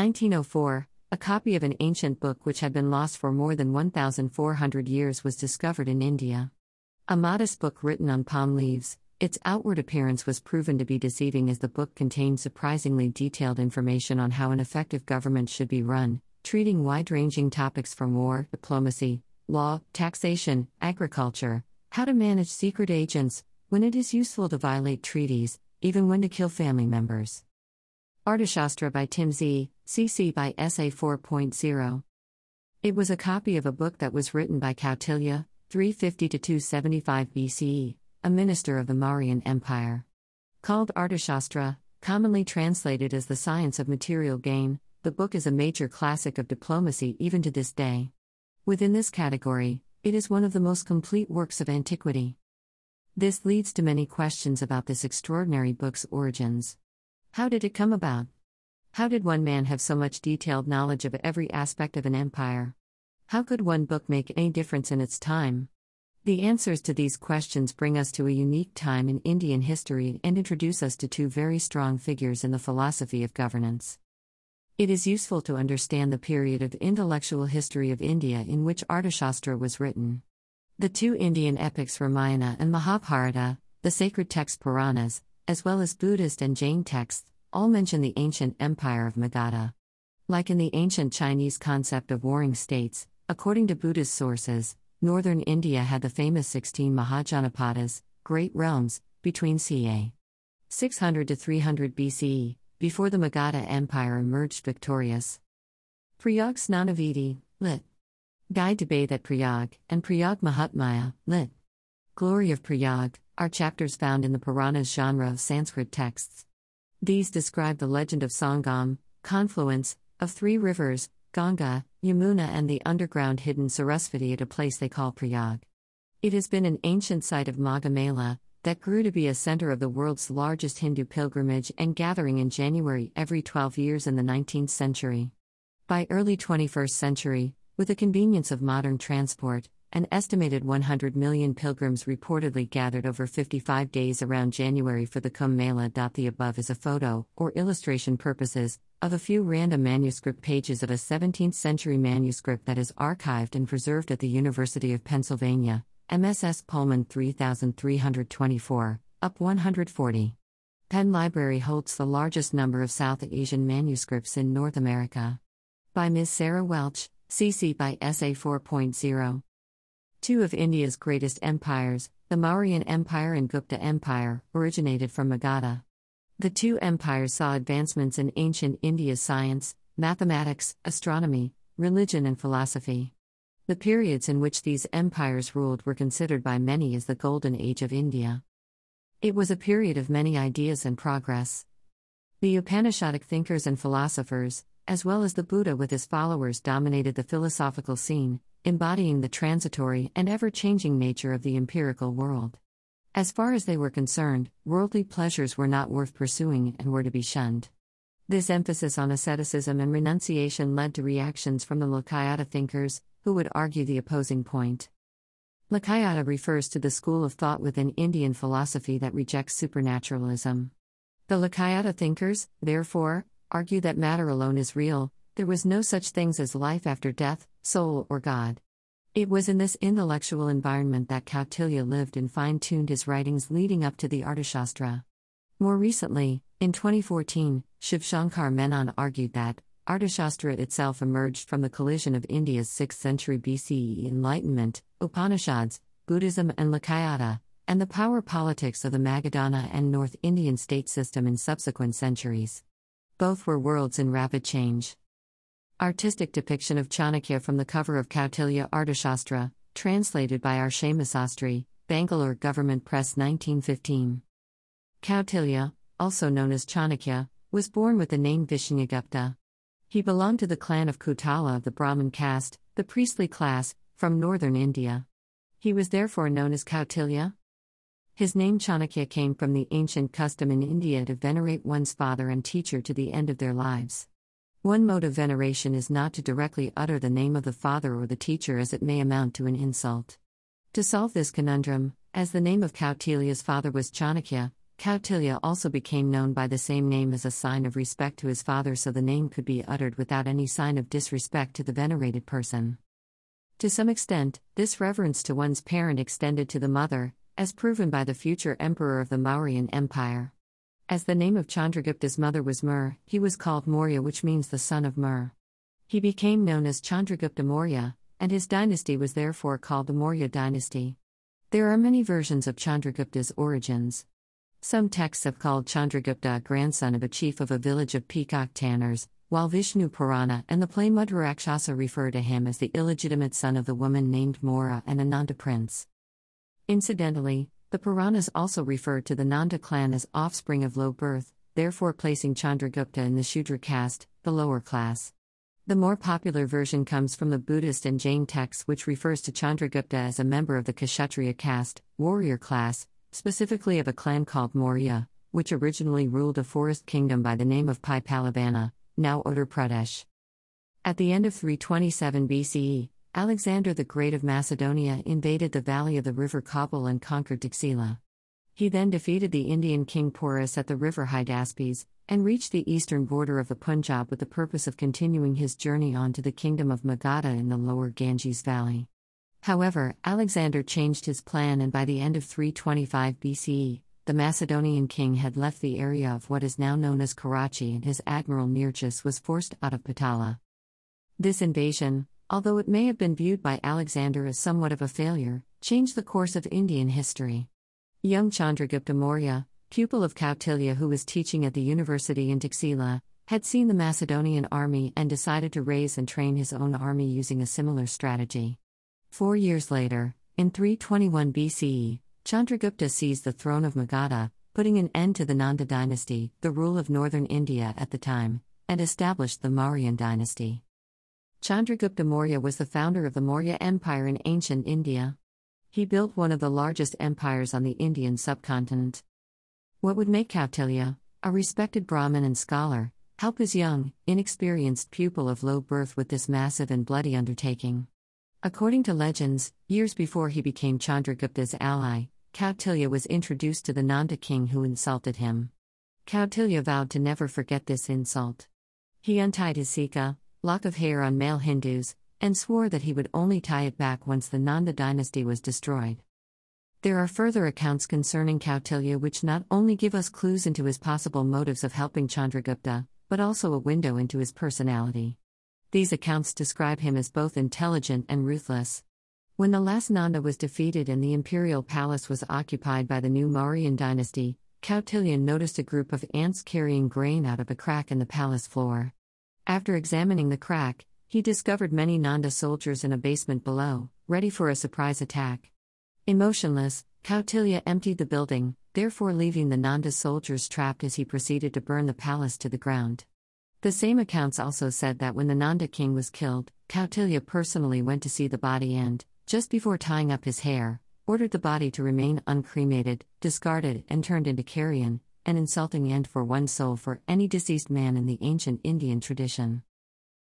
In 1904, a copy of an ancient book which had been lost for more than 1,400 years was discovered in India. A modest book written on palm leaves, its outward appearance was proven to be deceiving as the book contained surprisingly detailed information on how an effective government should be run, treating wide ranging topics from war, diplomacy, law, taxation, agriculture, how to manage secret agents, when it is useful to violate treaties, even when to kill family members. Arthashastra by Tim Z, CC by SA 4.0. It was a copy of a book that was written by Kautilya, 350 to 275 BCE, a minister of the Mauryan Empire. Called Arthashastra, commonly translated as the science of material gain, the book is a major classic of diplomacy even to this day. Within this category, it is one of the most complete works of antiquity. This leads to many questions about this extraordinary book's origins. How did it come about? How did one man have so much detailed knowledge of every aspect of an empire? How could one book make any difference in its time? The answers to these questions bring us to a unique time in Indian history and introduce us to two very strong figures in the philosophy of governance. It is useful to understand the period of intellectual history of India in which Arthashastra was written. The two Indian epics Ramayana and Mahabharata, the sacred text Puranas, as well as Buddhist and Jain texts, all mention the ancient empire of Magadha. Like in the ancient Chinese concept of warring states, according to Buddhist sources, Northern India had the famous 16 Mahajanapadas, great realms, between ca. 600 to 300 BCE, before the Magadha Empire emerged victorious. Prayag Snanavidi, lit. Guide to Bathe at Prayag, and Prayag Mahatmya, lit. Glory of Prayag, are chapters found in the Puranas genre of Sanskrit texts. These describe the legend of Sangam, confluence, of three rivers, Ganga, Yamuna, and the underground hidden Sarasvati at a place they call Prayag. It has been an ancient site of Magha that grew to be a center of the world's largest Hindu pilgrimage and gathering in January every 12 years in the 19th century. By early 21st century, with the convenience of modern transport, an estimated 100 million pilgrims reportedly gathered over 55 days around January for the Kumbh Mela. The above is a photo, or illustration purposes, of a few random manuscript pages of a 17th century manuscript that is archived and preserved at the University of Pennsylvania, MSS Pullman 3324, up 140. Penn Library holds the largest number of South Asian manuscripts in North America. By Ms. Sarah Welch, CC by SA 4.0. Two of India's greatest empires, the Mauryan Empire and Gupta Empire, originated from Magadha. The two empires saw advancements in ancient India's science, mathematics, astronomy, religion, and philosophy. The periods in which these empires ruled were considered by many as the Golden Age of India. It was a period of many ideas and progress. The Upanishadic thinkers and philosophers, as well as the Buddha with his followers, dominated the philosophical scene, embodying the transitory and ever changing nature of the empirical world. As far as they were concerned, worldly pleasures were not worth pursuing and were to be shunned. This emphasis on asceticism and renunciation led to reactions from the Lokayata thinkers, who would argue the opposing point. Lokayata refers to the school of thought within Indian philosophy that rejects supernaturalism. The Lokayata thinkers, therefore, argue that matter alone is real, there was no such things as life after death, soul, or God. It was in this intellectual environment that Kautilya lived and fine tuned his writings leading up to the Arthashastra. More recently, in 2014, Shiv Shankar Menon argued that Arthashastra itself emerged from the collision of India's 6th century BCE Enlightenment, Upanishads, Buddhism, and Lokayata, and the power politics of the Magadhana and North Indian state system in subsequent centuries. Both were worlds in rapid change. Artistic depiction of Chanakya from the cover of Kautilya Arthashastra, translated by R. Shamasastry, Bangalore Government Press 1915. Kautilya, also known as Chanakya, was born with the name Vishnugupta. He belonged to the clan of Kutala of the Brahmin caste, the priestly class, from northern India. He was therefore known as Kautilya. His name Chanakya came from the ancient custom in India to venerate one's father and teacher to the end of their lives. One mode of veneration is not to directly utter the name of the father or the teacher as it may amount to an insult. To solve this conundrum, as the name of Kautilya's father was Chanakya, Kautilya also became known by the same name as a sign of respect to his father, so the name could be uttered without any sign of disrespect to the venerated person. To some extent, this reverence to one's parent extended to the mother, as proven by the future emperor of the Mauryan Empire. As the name of Chandragupta's mother was Mur, he was called Maurya, which means the son of Mur. He became known as Chandragupta Maurya, and his dynasty was therefore called the Maurya dynasty. There are many versions of Chandragupta's origins. Some texts have called Chandragupta a grandson of a chief of a village of peacock tanners, while Vishnu Purana and the play Mudrarakshasa refer to him as the illegitimate son of the woman named Mora and a Nanda prince. Incidentally, the Puranas also refer to the Nanda clan as offspring of low birth, therefore placing Chandragupta in the Shudra caste, the lower class. The more popular version comes from the Buddhist and Jain texts, which refers to Chandragupta as a member of the Kshatriya caste, warrior class, specifically of a clan called Maurya, which originally ruled a forest kingdom by the name of Pai Palabana, now Uttar Pradesh. At the end of 327 BCE, Alexander the Great of Macedonia invaded the valley of the river Kabul and conquered Taxila. He then defeated the Indian king Porus at the river Hydaspes, and reached the eastern border of the Punjab with the purpose of continuing his journey on to the kingdom of Magadha in the lower Ganges valley. However, Alexander changed his plan, and by the end of 325 BCE, the Macedonian king had left the area of what is now known as Karachi and his admiral Nearchus was forced out of Patala. This invasion, although it may have been viewed by Alexander as somewhat of a failure, changed the course of Indian history. Young Chandragupta Maurya, pupil of Kautilya who was teaching at the university in Taxila, had seen the Macedonian army and decided to raise and train his own army using a similar strategy. Four years later, in 321 BCE, Chandragupta seized the throne of Magadha, putting an end to the Nanda dynasty, the rule of northern India at the time, and established the Mauryan dynasty. Chandragupta Maurya was the founder of the Maurya Empire in ancient India. He built one of the largest empires on the Indian subcontinent. What would make Kautilya, a respected Brahmin and scholar, help his young, inexperienced pupil of low birth with this massive and bloody undertaking? According to legends, years before he became Chandragupta's ally, Kautilya was introduced to the Nanda king who insulted him. Kautilya vowed to never forget this insult. He untied his sikha, lock of hair on male Hindus, and swore that he would only tie it back once the Nanda dynasty was destroyed. There are further accounts concerning Kautilya which not only give us clues into his possible motives of helping Chandragupta, but also a window into his personality. These accounts describe him as both intelligent and ruthless. When the last Nanda was defeated and the imperial palace was occupied by the new Mauryan dynasty, Kautilya noticed a group of ants carrying grain out of a crack in the palace floor. After examining the crack, he discovered many Nanda soldiers in a basement below, ready for a surprise attack. Emotionless, Kautilya emptied the building, therefore leaving the Nanda soldiers trapped as he proceeded to burn the palace to the ground. The same accounts also said that when the Nanda king was killed, Kautilya personally went to see the body and, just before tying up his hair, ordered the body to remain uncremated, discarded, and turned into carrion, an insulting end for one's soul for any deceased man in the ancient Indian tradition.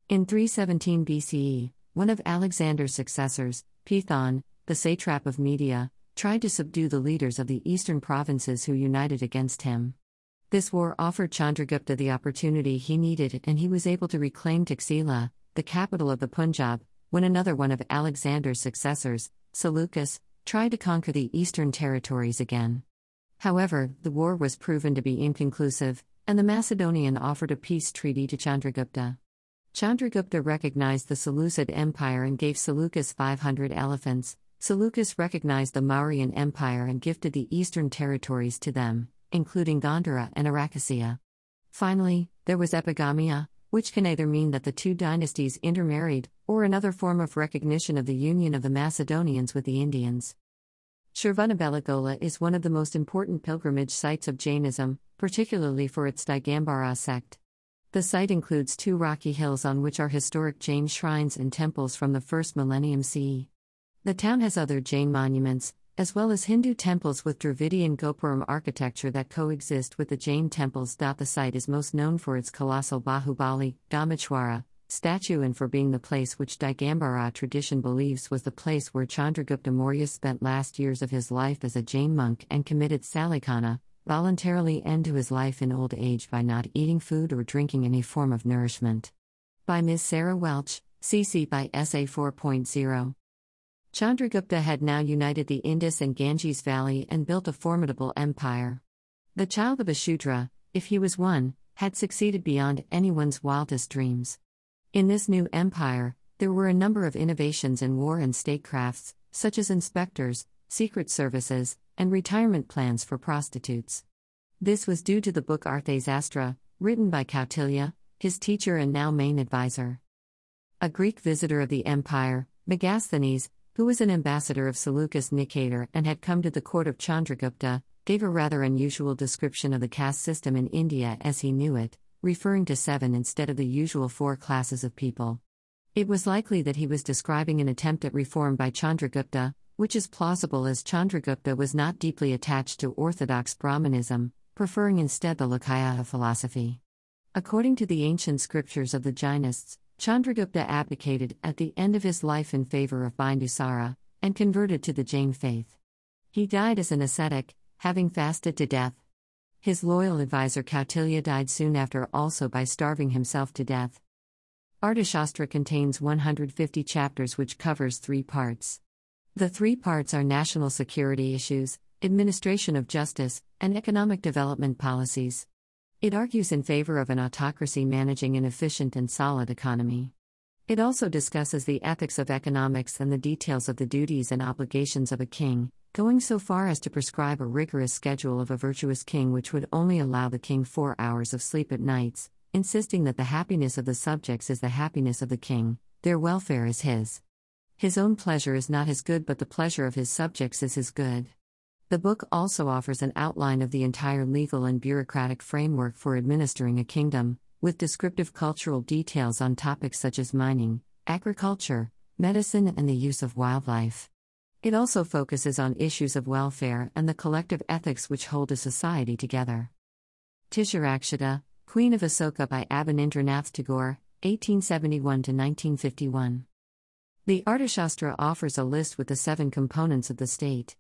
In 317 BCE, one of Alexander's successors, Pithon, the satrap of Media, tried to subdue the leaders of the eastern provinces who united against him. This war offered Chandragupta the opportunity he needed and he was able to reclaim Taxila, the capital of the Punjab, when another one of Alexander's successors, Seleucus, tried to conquer the eastern territories again. However, the war was proven to be inconclusive, and the Macedonian offered a peace treaty to Chandragupta. Chandragupta recognized the Seleucid Empire and gave Seleucus 500 elephants. Seleucus recognized the Mauryan Empire and gifted the eastern territories to them, including Gandhara and Arachosia. Finally, there was epigamia, which can either mean that the two dynasties intermarried, or another form of recognition of the union of the Macedonians with the Indians. Shravanabelagola is one of the most important pilgrimage sites of Jainism, particularly for its Digambara sect. The site includes two rocky hills on which are historic Jain shrines and temples from the first millennium CE. The town has other Jain monuments, as well as Hindu temples with Dravidian Gopuram architecture that coexist with the Jain temples. The site is most known for its colossal Bahubali, Dhameshwara, statue and for being the place which Digambara tradition believes was the place where Chandragupta Maurya spent last years of his life as a Jain monk and committed Sallekhana, voluntarily end to his life in old age by not eating food or drinking any form of nourishment. By Ms. Sarah Welch, CC by SA 4.0. Chandragupta had now united the Indus and Ganges Valley and built a formidable empire. The child of a Shudra, if he was one, had succeeded beyond anyone's wildest dreams. In this new empire, there were a number of innovations in war and statecrafts, such as inspectors, secret services, and retirement plans for prostitutes. This was due to the book Arthashastra, written by Kautilya, his teacher and now main advisor. A Greek visitor of the empire, Megasthenes, who was an ambassador of Seleucus Nicator and had come to the court of Chandragupta, gave a rather unusual description of the caste system in India as he knew it, referring to seven instead of the usual four classes of people. It was likely that he was describing an attempt at reform by Chandragupta, which is plausible as Chandragupta was not deeply attached to orthodox Brahmanism, preferring instead the Lokaya philosophy. According to the ancient scriptures of the Jainists, Chandragupta abdicated at the end of his life in favor of Bindusara, and converted to the Jain faith. He died as an ascetic, having fasted to death. His loyal advisor Kautilya died soon after also by starving himself to death. Arthashastra contains 150 chapters which covers three parts. The three parts are national security issues, administration of justice, and economic development policies. It argues in favor of an autocracy managing an efficient and solid economy. It also discusses the ethics of economics and the details of the duties and obligations of a king, going so far as to prescribe a rigorous schedule of a virtuous king which would only allow the king four hours of sleep at nights, insisting that the happiness of the subjects is the happiness of the king, their welfare is his. His own pleasure is not his good, but the pleasure of his subjects is his good. The book also offers an outline of the entire legal and bureaucratic framework for administering a kingdom, with descriptive cultural details on topics such as mining, agriculture, medicine, and the use of wildlife. It also focuses on issues of welfare and the collective ethics which hold a society together. Tishyarakshita, Queen of Asoka by Abanindranath Tagore, 1871 1951. The Arthashastra offers a list with the seven components of the state.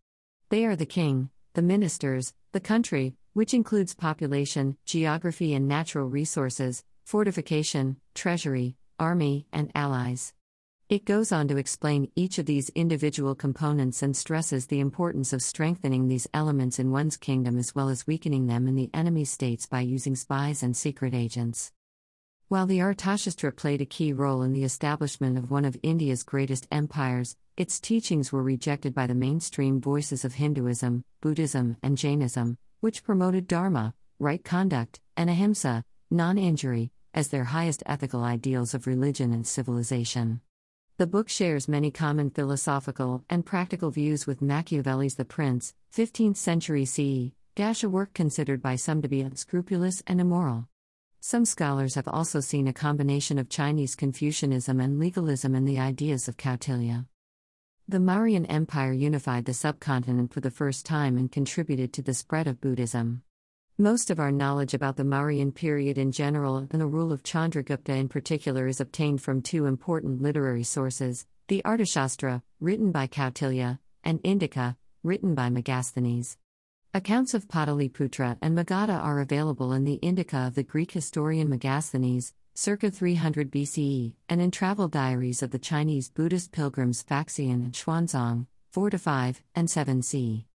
They are the king, the ministers, the country, which includes population, geography, and natural resources, fortification, treasury, army, and allies. It goes on to explain each of these individual components and stresses the importance of strengthening these elements in one's kingdom as well as weakening them in the enemy states by using spies and secret agents. While the Arthashastra played a key role in the establishment of one of India's greatest empires, its teachings were rejected by the mainstream voices of Hinduism, Buddhism, and Jainism, which promoted Dharma, right conduct, and ahimsa, non injury, as their highest ethical ideals of religion and civilization. The book shares many common philosophical and practical views with Machiavelli's The Prince, 15th century CE, dash a work considered by some to be unscrupulous and immoral. Some scholars have also seen a combination of Chinese Confucianism and legalism in the ideas of Kautilya. The Mauryan Empire unified the subcontinent for the first time and contributed to the spread of Buddhism. Most of our knowledge about the Mauryan period in general and the rule of Chandragupta in particular is obtained from two important literary sources the Arthashastra, written by Kautilya, and Indika, written by Megasthenes. Accounts of Pataliputra and Magadha are available in the Indica of the Greek historian Megasthenes, circa 300 BCE, and in travel diaries of the Chinese Buddhist pilgrims Faxian and Xuanzang, 4 to 5 and 7 c.